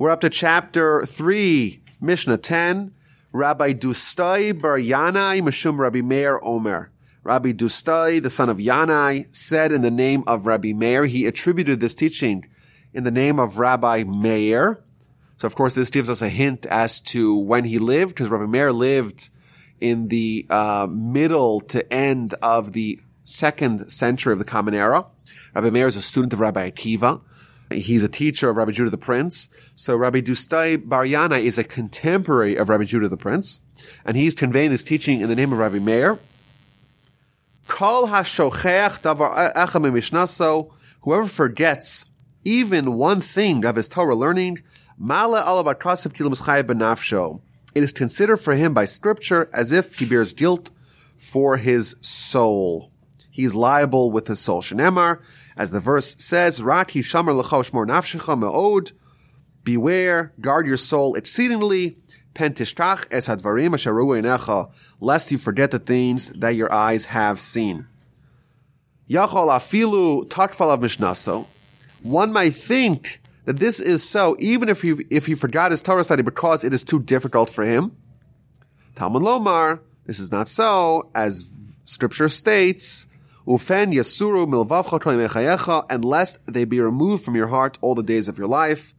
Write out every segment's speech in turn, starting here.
We're up to chapter 3, Mishnah 10. Rabbi Dustai bar Yanai Mashum Rabbi Meir Omer. Rabbi Dustai, the son of Yanai, said in the name of Rabbi Meir, he attributed this teaching in the name of Rabbi Meir. So of course this gives us a hint as to when he lived, because Rabbi Meir lived in the uh, middle to end of the second century of the Common Era. Rabbi Meir is a student of Rabbi Akiva. He's a teacher of Rabbi Judah the Prince. So Rabbi Dustai Bar Yanai is a contemporary of Rabbi Judah the Prince. And he's conveying this teaching in the name of Rabbi Meir. Kol hashocheach davar echa Whoever forgets even one thing of his Torah learning, mala alabakrasiv kilim benafsho. It is considered for him by scripture as if he bears guilt for his soul. He's liable with his soul. Shenemar, as the verse says, Raki shamar lechosh mor nafshecha me'od. Beware, guard your soul exceedingly. Pentishkach es hadvarim lest you forget the things that your eyes have seen. Yachol afilu takfal of mishnaso. One might think that this is so, even if he, if he forgot his Torah study because it is too difficult for him. Talmud Lomar, this is not so, as scripture states, Ufen yasuru and lest they be removed from your heart all the days of your life.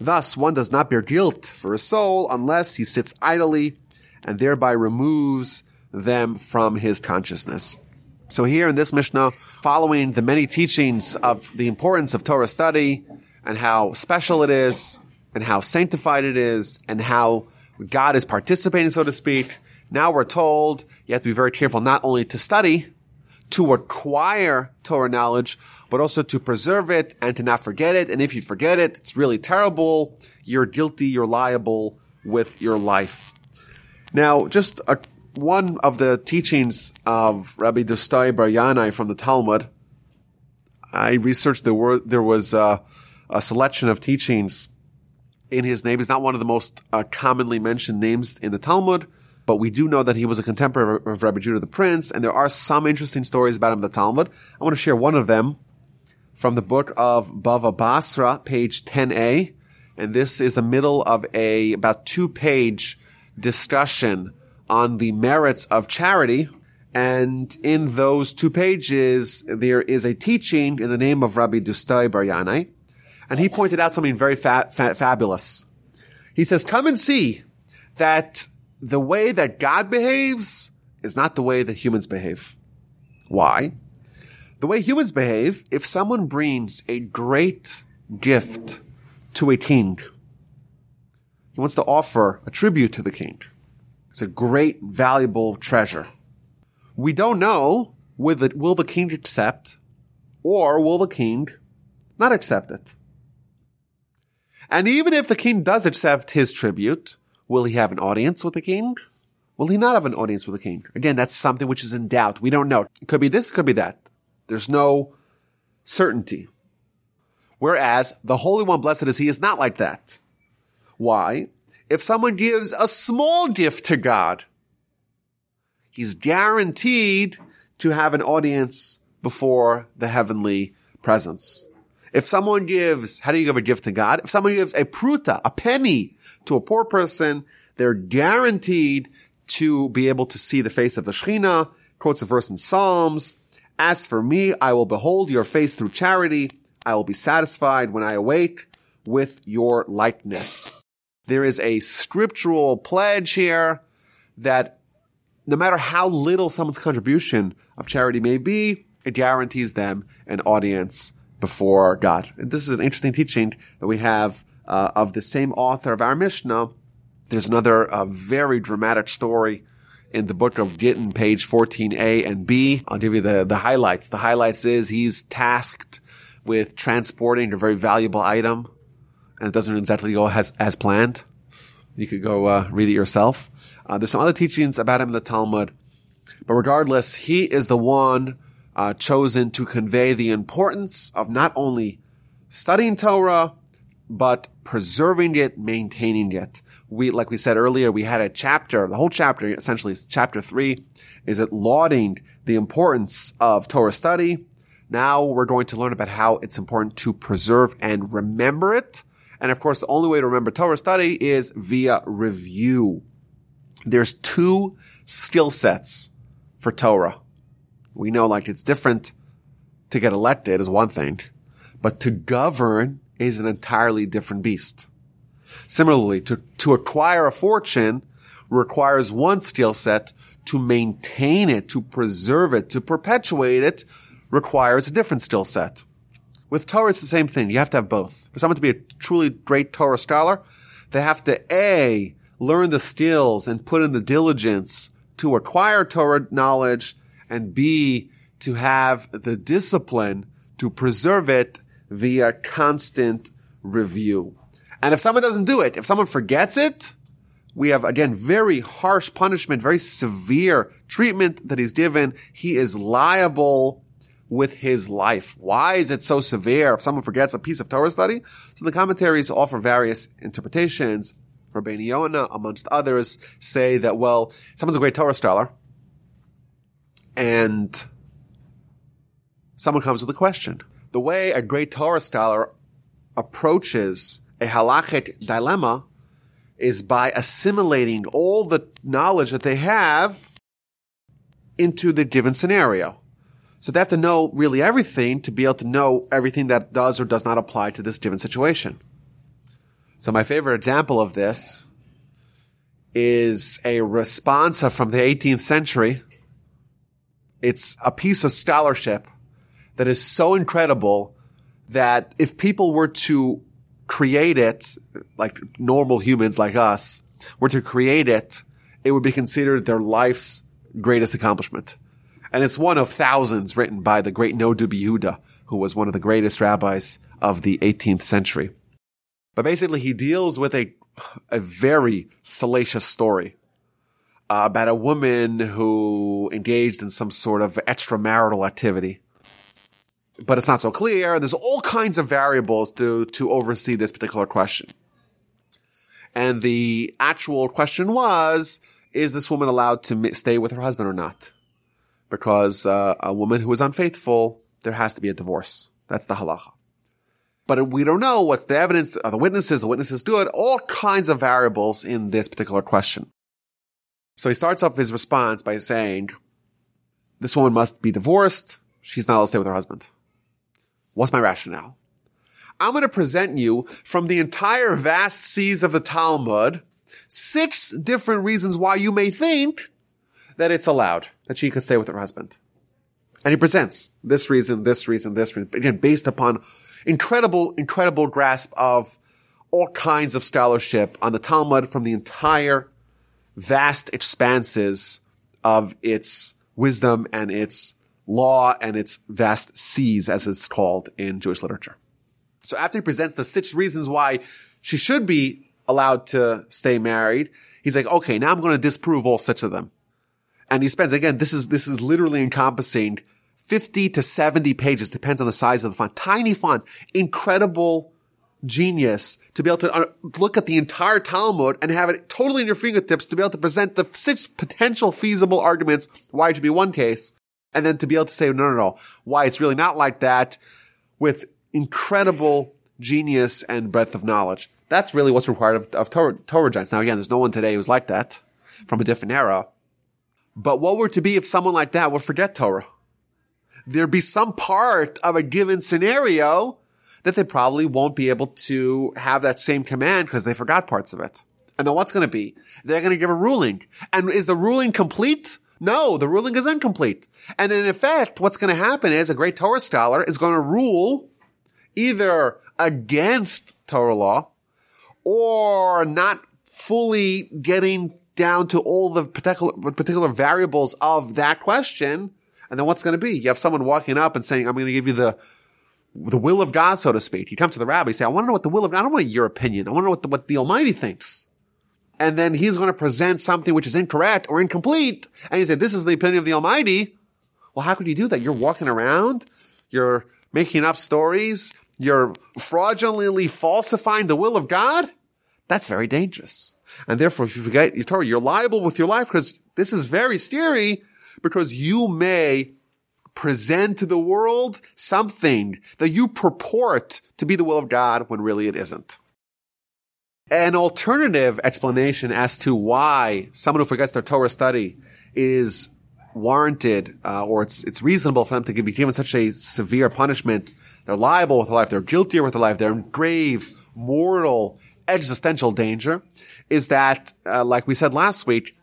Thus, one does not bear guilt for his soul unless he sits idly and thereby removes them from his consciousness. So here in this Mishnah, following the many teachings of the importance of Torah study and how special it is and how sanctified it is and how God is participating, so to speak, now we're told you have to be very careful not only to study, to acquire Torah knowledge, but also to preserve it and to not forget it. And if you forget it, it's really terrible. You're guilty. You're liable with your life. Now, just a one of the teachings of Rabbi Dustai Bar Yanai from the Talmud, I researched there were there was uh, a selection of teachings in his name. He's not one of the most uh, commonly mentioned names in the Talmud, but we do know that he was a contemporary of Rabbi Judah the Prince, and there are some interesting stories about him in the Talmud. I want to share one of them from the book of Bava Basra, page 10a, and this is the middle of a about two page discussion on the merits of charity. And in those two pages, there is a teaching in the name of Rabbi Dustai Bar Yanai. And he pointed out something very fa- fa- fabulous. He says, come and see that the way that God behaves is not the way that humans behave. Why? The way humans behave, if someone brings a great gift to a king, he wants to offer a tribute to the king. It's a great, valuable treasure. We don't know whether will the king accept or will the king not accept it. And even if the king does accept his tribute, will he have an audience with the king? Will he not have an audience with the king? Again, that's something which is in doubt. We don't know. It could be this, it could be that. There's no certainty. Whereas the Holy One, blessed is He, is not like that. Why? if someone gives a small gift to God, he's guaranteed to have an audience before the heavenly presence. If someone gives, how do you give a gift to God? If someone gives a pruta, a penny to a poor person, they're guaranteed to be able to see the face of the Shekhinah, quotes a verse in Psalms. As for me, I will behold your face through charity. I will be satisfied when I awake with your likeness. There is a scriptural pledge here that no matter how little someone's contribution of charity may be, it guarantees them an audience before God. And this is an interesting teaching that we have uh, of the same author of our Mishnah. There's another uh, very dramatic story in the book of Gittin, page 14a and b. I'll give you the, the highlights. The highlights is he's tasked with transporting a very valuable item and it doesn't exactly go as, as planned. You could go uh, read it yourself. Uh, there's some other teachings about him in the Talmud, but regardless, he is the one uh, chosen to convey the importance of not only studying Torah, but preserving it, maintaining it. We, like we said earlier, we had a chapter, the whole chapter, essentially chapter three, is it lauding the importance of Torah study, Now we're going to learn about how it's important to preserve and remember it. And of course, the only way to remember Torah study is via review. There's two skill sets for Torah. We know like it's different to get elected is one thing, but to govern is an entirely different beast. Similarly, to, to acquire a fortune requires one skill set. To maintain it, to preserve it, to perpetuate it requires a different skill set. With Torah, it's the same thing. You have to have both. For someone to be a truly great Torah scholar, they have to A, learn the skills and put in the diligence to acquire Torah knowledge, and B, to have the discipline to preserve it via constant review. And if someone doesn't do it, if someone forgets it, we have again very harsh punishment, very severe treatment that he's given. He is liable with his life. Why is it so severe if someone forgets a piece of Torah study? So the commentaries offer various interpretations. Rabbeinu Yonah, amongst others, say that, well, someone's a great Torah scholar, and someone comes with a question. The way a great Torah scholar approaches a halachic dilemma is by assimilating all the knowledge that they have into the given scenario. So they have to know really everything to be able to know everything that does or does not apply to this given situation. So my favorite example of this is a responsa from the 18th century. It's a piece of scholarship that is so incredible that if people were to create it, like normal humans like us, were to create it, it would be considered their life's greatest accomplishment. And it's one of thousands written by the great Noda BiYehuda, who was one of the greatest rabbis of the 18th century. But basically he deals with a, a very salacious story uh, about a woman who engaged in some sort of extramarital activity but it's not so clear. There's all kinds of variables to, to oversee this particular question. And the actual question was, is this woman allowed to stay with her husband or not? Because uh, a woman who is unfaithful, there has to be a divorce. That's the halacha. But we don't know what's the evidence, are the witnesses, the witnesses do it, all kinds of variables in this particular question. So he starts off his response by saying, this woman must be divorced. She's not allowed to stay with her husband. What's my rationale? I'm going to present you from the entire vast seas of the Talmud six different reasons why you may think that it's allowed that she could stay with her husband. And he presents this reason, this reason, this reason, again, based upon incredible, incredible grasp of all kinds of scholarship on the Talmud from the entire vast expanses of its wisdom and its law and its vast seas, as it's called in Jewish literature. So after he presents the six reasons why she should be allowed to stay married, he's like, okay, now I'm going to disprove all six of them. And he spends, again, this is, this is literally encompassing 50 to 70 pages, depends on the size of the font, tiny font, incredible genius to be able to uh, look at the entire Talmud and have it totally in your fingertips to be able to present the six potential feasible arguments why it should be one case and then to be able to say, no, no, no, why it's really not like that with incredible genius and breadth of knowledge. That's really what's required of, of Torah, Torah giants. Now again, there's no one today who's like that from a different era. But what were to be if someone like that would forget Torah? There'd be some part of a given scenario that they probably won't be able to have that same command because they forgot parts of it. And then what's going to be? They're going to give a ruling. And is the ruling complete? No, the ruling is incomplete. And in effect, what's going to happen is a great Torah scholar is going to rule either against Torah law or not fully getting down to all the particular, particular variables of that question. And then what's going to be? You have someone walking up and saying, I'm going to give you the, the will of God, so to speak. You come to the rabbi, you say, I want to know what the will of God, I don't want your opinion. I want to know what the, what the Almighty thinks and then he's going to present something which is incorrect or incomplete, and you say, this is the opinion of the Almighty. Well, how could you do that? You're walking around, you're making up stories, you're fraudulently falsifying the will of God. That's very dangerous. And therefore, if you forget your Torah, you're liable with your life because this is very scary because you may present to the world something that you purport to be the will of God when really it isn't. An alternative explanation as to why someone who forgets their Torah study is warranted, uh, or it's it's reasonable for them to be given such a severe punishment. They're liable with their life. They're guilty with their life. They're in grave, mortal, existential danger. Is that, uh, like we said last week,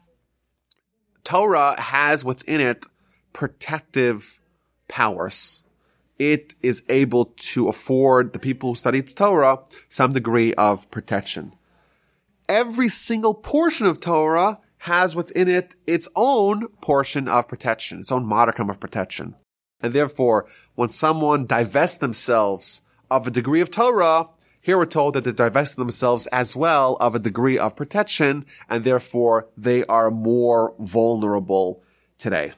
Torah has within it protective powers. It is able to afford the people who study its Torah some degree of protection. Every single portion of Torah has within it its own portion of protection, its own modicum of protection. And therefore, when someone divests themselves of a degree of Torah, here we're told that they divest themselves as well of a degree of protection, and therefore they are more vulnerable today.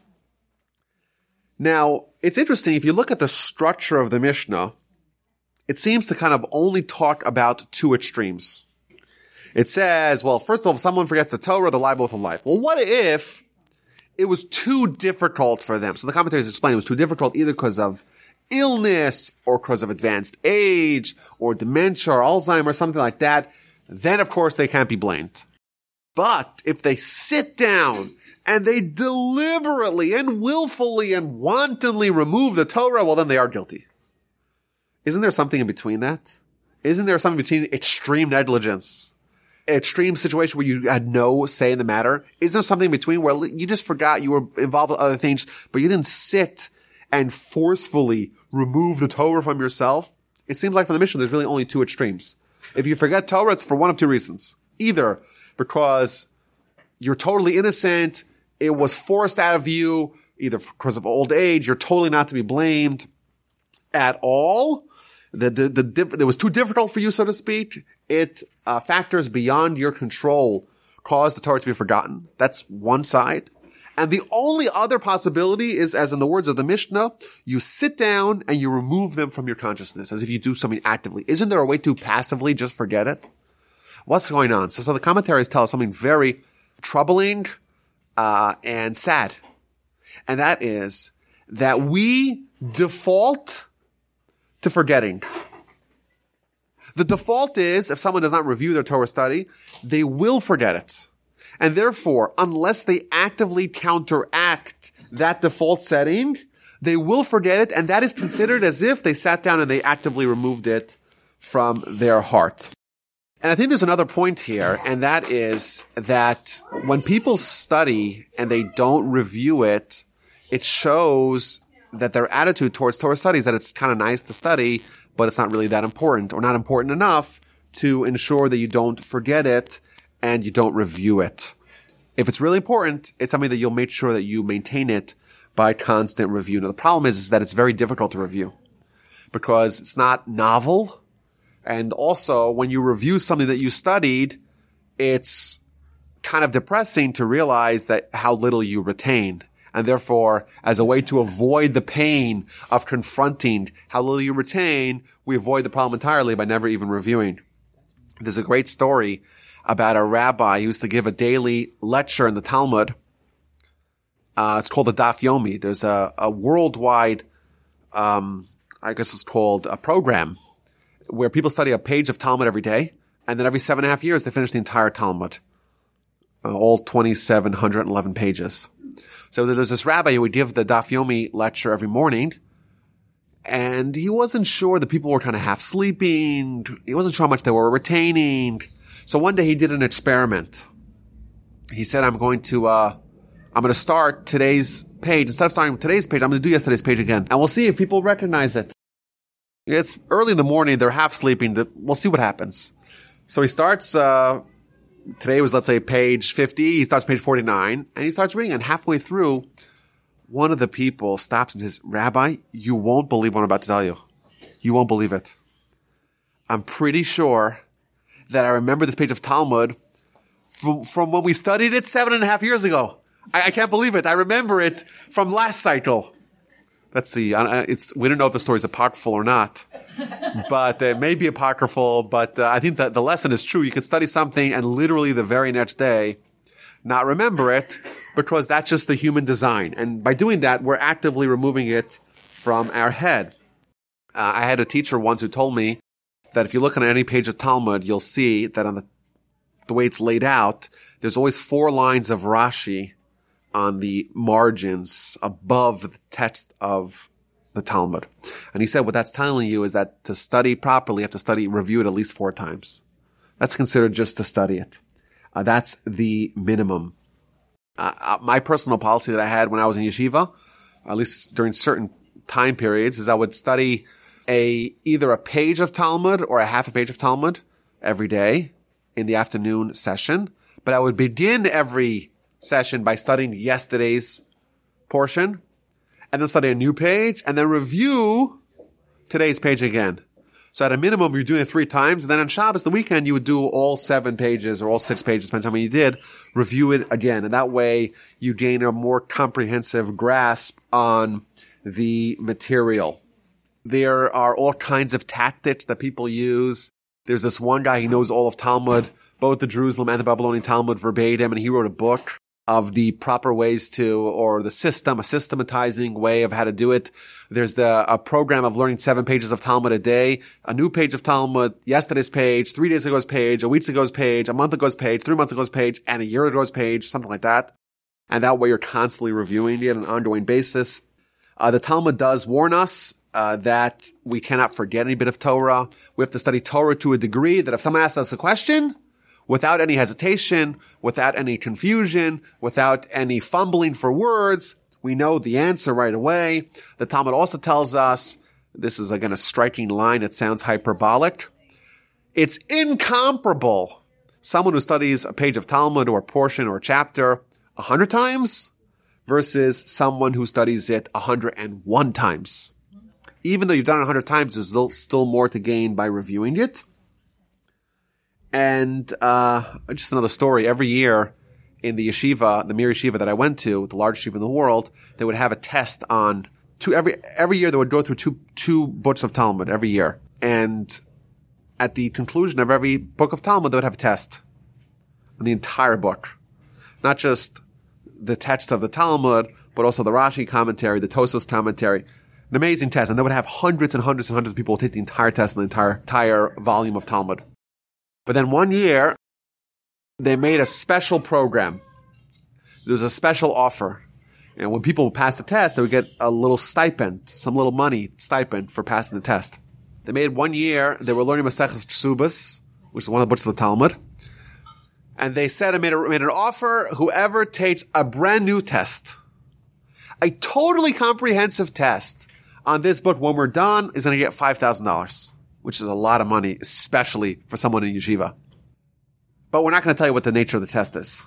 Now, it's interesting, if you look at the structure of the Mishnah, it seems to kind of only talk about two extremes. It says, well, first of all, if someone forgets the Torah, they're liable for life. Well, what if it was too difficult for them? So the commentators explain it was too difficult either because of illness or because of advanced age or dementia or Alzheimer's, something like that. Then of course they can't be blamed. But if they sit down and they deliberately and willfully and wantonly remove the Torah, well, then they are guilty. Isn't there something in between that? Isn't there something between extreme negligence, extreme situation where you had no say in the matter? Isn't there something in between where you just forgot you were involved with other things, but you didn't sit and forcefully remove the Torah from yourself? It seems like for the Mishnah, there's really only two extremes. If you forget Torah, it's for one of two reasons. Either because you're totally innocent, it was forced out of you, either because of old age, you're totally not to be blamed at all. The, the, the, diff- it was too difficult for you, so to speak. It, uh, factors beyond your control caused the Torah to be forgotten. That's one side. And the only other possibility is, as in the words of the Mishnah, you sit down and you remove them from your consciousness as if you do something actively. Isn't there a way to passively just forget it? What's going on? So, so the commentaries tell us something very troubling uh, and sad. And that is that we default to forgetting. The default is if someone does not review their Torah study, they will forget it. And therefore, unless they actively counteract that default setting, they will forget it. And that is considered as if they sat down and they actively removed it from their heart. And I think there's another point here, and that is that when people study and they don't review it, it shows that their attitude towards Torah studies that it's kind of nice to study, but it's not really that important or not important enough to ensure that you don't forget it and you don't review it. If it's really important, it's something that you'll make sure that you maintain it by constant review. Now the problem is, is that it's very difficult to review because it's not novel and also when you review something that you studied, it's kind of depressing to realize that how little you retain. And therefore, as a way to avoid the pain of confronting how little you retain, we avoid the problem entirely by never even reviewing. There's a great story about a rabbi who used to give a daily lecture in the Talmud. Uh, it's called the Daf Yomi. There's a, a worldwide, um, I guess it's called a program where people study a page of Talmud every day, and then every seven and a half years they finish the entire Talmud, uh, all 2,711 pages. So there's this rabbi who would give the Daf Yomi lecture every morning, and he wasn't sure the people were kind of half sleeping. He wasn't sure how much they were retaining. So one day he did an experiment. He said, I'm going to, uh, I'm going to start today's page. Instead of starting with today's page, I'm going to do yesterday's page again. And we'll see if people recognize it. It's early in the morning. They're half sleeping. We'll see what happens. So he starts, uh, today was, let's say, page 50. He starts page 49 and he starts reading. And halfway through, one of the people stops and says, Rabbi, you won't believe what I'm about to tell you. You won't believe it. I'm pretty sure that I remember this page of Talmud from, from when we studied it seven and a half years ago. I, I can't believe it. I remember it from last cycle. That's the, uh, it's, we don't know if the story is apocryphal or not, but it may be apocryphal, but uh, I think that the lesson is true. You can study something and literally the very next day not remember it, because that's just the human design. And by doing that, we're actively removing it from our head. Uh, I had a teacher once who told me that if you look on any page of Talmud, you'll see that on the, the way it's laid out, there's always four lines of Rashi on the margins above the text of the Talmud. And he said what that's telling you is that to study properly, you have to study, review it at least four times. That's considered just to study it. Uh, that's the minimum. Uh, uh, my personal policy that I had when I was in yeshiva, at least during certain time periods, is I would study a either a page of Talmud or a half a page of Talmud every day in the afternoon session. But I would begin every session by studying yesterday's portion and then study a new page and then review today's page again. So at a minimum, you're doing it three times. And then on Shabbos, the weekend, you would do all seven pages or all six pages, depending on many you did, review it again. And that way you gain a more comprehensive grasp on the material. There are all kinds of tactics that people use. There's this one guy, he knows all of Talmud, both the Jerusalem and the Babylonian Talmud verbatim, and he wrote a book of the proper ways to, or the system, a systematizing way of how to do it. There's the, a program of learning seven pages of Talmud a day, a new page of Talmud, yesterday's page, three days ago's page, a week ago's page, a month ago's page, three months ago's page, and a year ago's page, something like that. And that way you're constantly reviewing it on an ongoing basis. Uh, the Talmud does warn us uh, that we cannot forget any bit of Torah. We have to study Torah to a degree that if someone asks us a question, without any hesitation, without any confusion, without any fumbling for words. We know the answer right away. The Talmud also tells us, this is again a striking line. It sounds hyperbolic. It's incomparable. Someone who studies a page of Talmud or a portion or a chapter a hundred times versus someone who studies it a hundred and one times. Even though you've done it a hundred times, there's still more to gain by reviewing it. And uh, just another story. Every year in the yeshiva, the Mir yeshiva that I went to, the largest yeshiva in the world, they would have a test on two every every year. They would go through two two books of Talmud every year, and at the conclusion of every book of Talmud, they would have a test on the entire book, not just the text of the Talmud, but also the Rashi commentary, the Tosfos commentary. An amazing test, and they would have hundreds and hundreds and hundreds of people take the entire test on the entire entire volume of Talmud. But then one year, they made a special program. There was a special offer. And when people passed the test, they would get a little stipend, some little money stipend for passing the test. They made one year, they were learning Maseches Ksubas, which is one of the books of the Talmud. And they said and made, a, made an offer, whoever takes a brand new test, a totally comprehensive test on this book when we're done is going to get $5,000 which is a lot of money, especially for someone in yeshiva. But we're not going to tell you what the nature of the test is.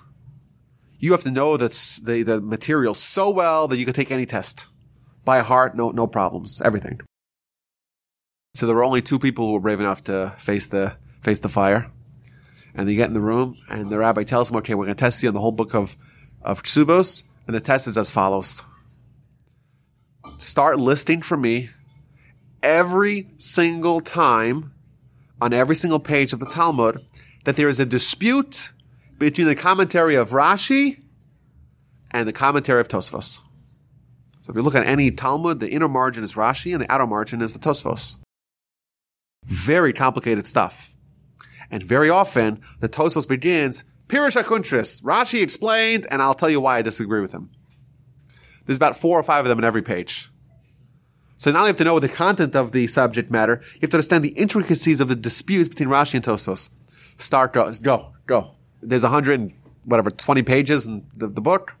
You have to know the, the, the material so well that you can take any test. By heart, no, no problems, everything. So there were only two people who were brave enough to face the, face the fire. And they get in the room and the rabbi tells them, okay, we're going to test you on the whole book of, of Ksubos. And the test is as follows. Start listing for me every single time on every single page of the Talmud that there is a dispute between the commentary of Rashi and the commentary of Tosfos. So if you look at any Talmud, the inner margin is Rashi and the outer margin is the Tosfos. Very complicated stuff. And very often the Tosfos begins, Pirish HaKuntris, Rashi explained, and I'll tell you why I disagree with him. There's about four or five of them in every page. So now you have to know the content of the subject matter. You have to understand the intricacies of the disputes between Rashi and Tosfos. Start, go, go, go. There's a hundred, whatever, 20 pages in the, the book.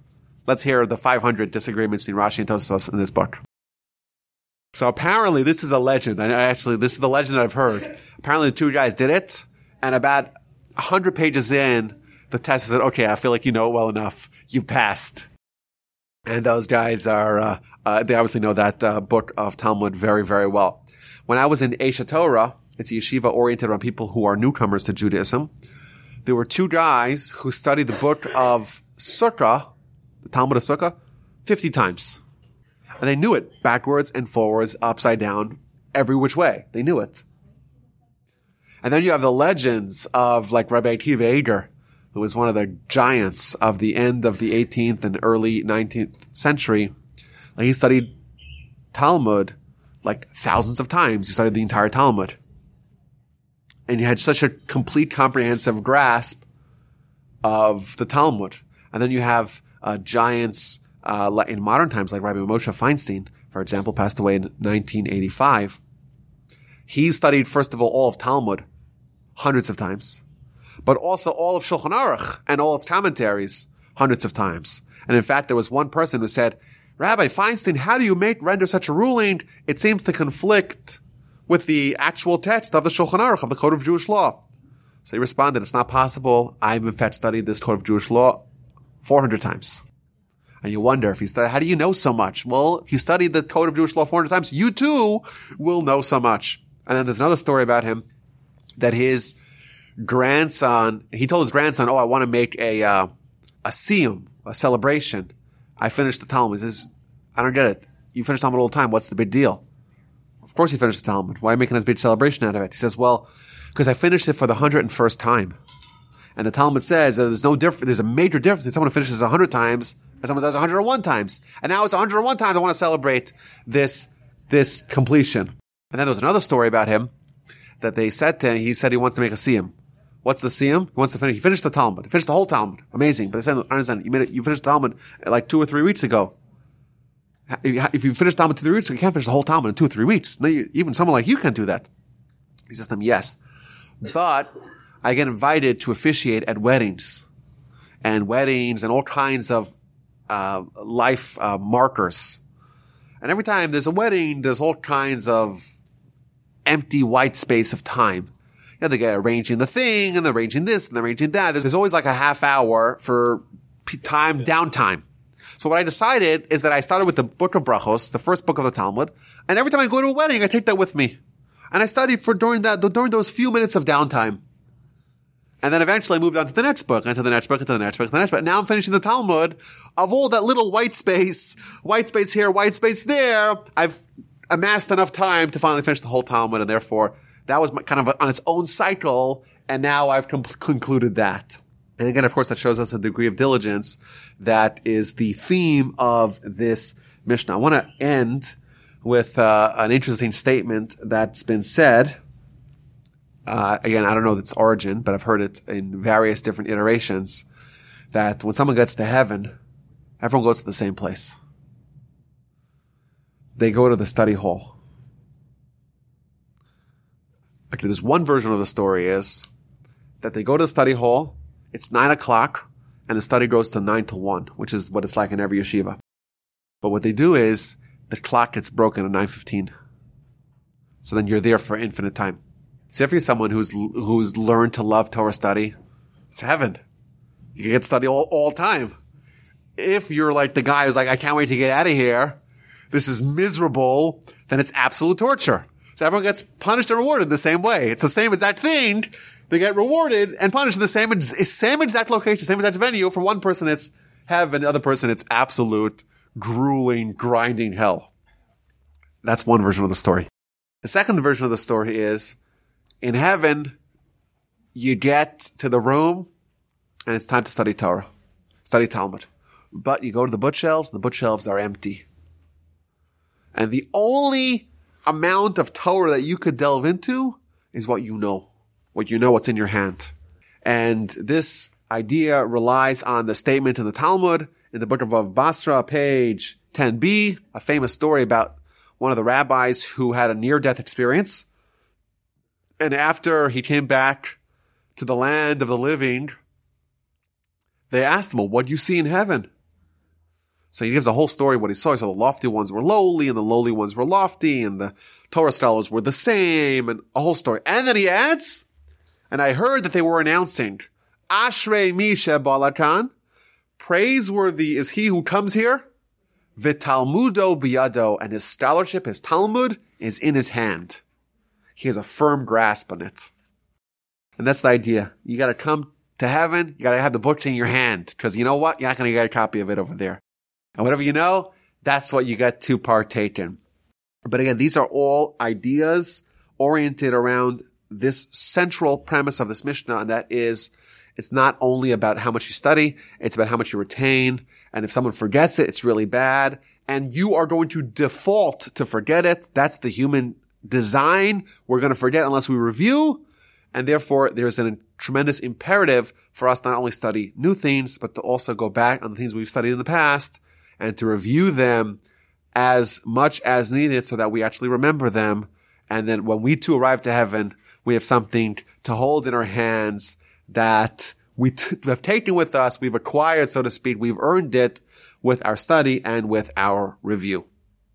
Let's hear the 500 disagreements between Rashi and Tosfos in this book. So apparently this is a legend. I actually, this is the legend I've heard. Apparently the two guys did it, and about 100 pages in, the test said, okay, I feel like you know it well enough. You passed. And those guys are, uh, uh, they obviously know that uh, book of Talmud very, very well. When I was in Aish HaTorah, it's a yeshiva oriented around people who are newcomers to Judaism. There were two guys who studied the book of Sukkah, the Talmud of Sukkah, 50 times. And they knew it backwards and forwards, upside down, every which way. They knew it. And then you have the legends of like Rabbi Akiva Eger, who was one of the giants of the end of the 18th and early 19th century, he studied Talmud like thousands of times. He studied the entire Talmud. And he had such a complete comprehensive grasp of the Talmud. And then you have uh, giants uh, in modern times like Rabbi Moshe Feinstein, for example, passed away in 1985. He studied, first of all, all of Talmud hundreds of times, but also all of Shulchan Aruch and all its commentaries hundreds of times. And in fact, there was one person who said, Rabbi Feinstein, how do you make render such a ruling? It seems to conflict with the actual text of the Shulchan Aruch, of the Code of Jewish Law. So he responded, it's not possible. I've in fact studied this Code of Jewish Law 400 times. And you wonder if you study, how do you know so much? Well, if you study the Code of Jewish Law 400 times, you too will know so much. And then there's another story about him that his grandson, he told his grandson, oh, I want to make a, uh, a siyum, a celebration. I finished the Talmud. He says, I don't get it. You finish Talmud all the time. What's the big deal? Of course you finished the Talmud. Why are you making this big celebration out of it? He says, well, because I finished it for the 101st time. And the Talmud says that there's no difference, there's a major difference if someone finishes 100 times and someone does 101 times. And now it's 101 times I want to celebrate this, this completion. And then there was another story about him that they said to him, he said he wants to make a siyum. What's the siyum? He wants to finish, he finished the Talmud. He finished the whole Talmud. Amazing. But I understand, you made it, you finished the Talmud like two or three weeks ago. If you finish Talmud two or three weeks, ago, you can't finish the whole Talmud in two or three weeks. No, you, even someone like you can't do that. He says to them, yes. But I get invited to officiate at weddings and weddings and all kinds of uh, life uh, markers. And every time there's a wedding, there's all kinds of empty white space of time. You know, they get arranging the thing and they're arranging this and they're arranging that. There's always like a half hour for time, downtime. So what I decided is that I started with the book of Brachos, the first book of the Talmud, and every time I go to a wedding, I take that with me. And I studied for during that, during those few minutes of downtime. And then eventually I moved on to the next book, and to the next book, and to the next book, and the next book. And now I'm finishing the Talmud of all that little white space, white space here, white space there. I've amassed enough time to finally finish the whole Talmud, and therefore that was kind of on its own cycle. And now I've com- concluded that. And again, of course, that shows us a degree of diligence that is the theme of this Mishnah. I want to end with uh, an interesting statement that's been said. Uh, again, I don't know its origin, but I've heard it in various different iterations that when someone gets to heaven, everyone goes to the same place. They go to the study hall. Actually, there's one version of the story is that they go to the study hall, it's nine o'clock, and the study goes to nine to one, which is what it's like in every yeshiva. But what they do is the clock gets broken at 9.15. So then you're there for infinite time. So if you're someone who's, who's learned to love Torah study, it's heaven. You can get study all, all time. If you're like the guy who's like, I can't wait to get out of here. This is miserable. Then it's absolute torture. So everyone gets punished and rewarded the same way. It's the same exact thing. They get rewarded and punished in the same, same exact location, same exact venue. For one person, it's heaven. The other person, it's absolute grueling, grinding hell. That's one version of the story. The second version of the story is in heaven, you get to the room and it's time to study Torah, study Talmud. But you go to the bookshelves, and the bookshelves are empty. And the only amount of Torah that you could delve into is what you know, what you know what's in your hand. And this idea relies on the statement in the Talmud in the book of Basra, page 10b, a famous story about one of the rabbis who had a near death experience. And after he came back to the land of the living, they asked him, well, what do you see in heaven? So he gives a whole story what he saw. So the lofty ones were lowly and the lowly ones were lofty and the Torah scholars were the same and a whole story. And then he adds, and I heard that they were announcing, Ashrei Misha Balakan, praiseworthy is he who comes here, Vitalmudo Biado, and his scholarship, his Talmud, is in his hand. He has a firm grasp on it. And that's the idea. You gotta come to heaven, you gotta have the books in your hand, because you know what? You're not gonna get a copy of it over there. And whatever you know, that's what you get to partake in. But again, these are all ideas oriented around this central premise of this Mishnah, and that is It's not only about how much you study, it's about how much you retain. And if someone forgets it, it's really bad. And you are going to default to forget it. That's the human design. We're going to forget unless we review. And therefore, there's a tremendous imperative for us not only study new things, but to also go back on the things we've studied in the past and to review them as much as needed so that we actually remember them. And then when we too arrive to heaven, we have something to hold in our hands that we t- have taken with us. We've acquired, so to speak. We've earned it with our study and with our review.